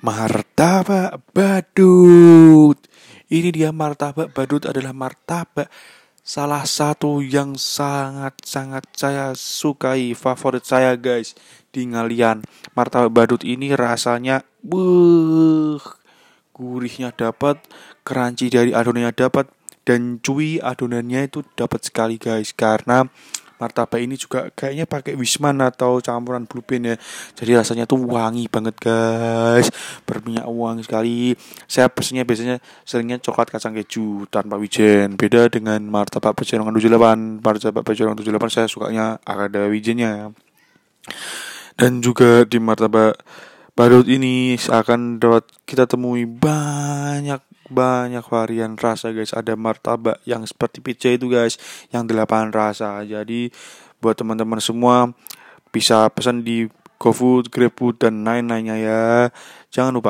martabak badut. Ini dia martabak badut adalah martabak salah satu yang sangat-sangat saya sukai favorit saya guys di ngalian martabak badut ini rasanya buh gurihnya dapat keranci dari adonannya dapat dan cuy adonannya itu dapat sekali guys karena martabak ini juga kayaknya pakai Wisman atau campuran Bluebean ya. Jadi rasanya tuh wangi banget guys. Berminyak wangi sekali. Saya pesennya biasanya seringnya coklat kacang keju tanpa wijen. Beda dengan martabak pecenongan 78. Martabak pecenongan 78 saya sukanya ada wijennya. Dan juga di martabak badut ini akan dapat kita temui banyak banyak varian rasa guys. Ada martabak yang seperti pizza itu guys yang delapan rasa. Jadi buat teman-teman semua bisa pesan di GoFood, GrabFood dan lain-lainnya ya. Jangan lupa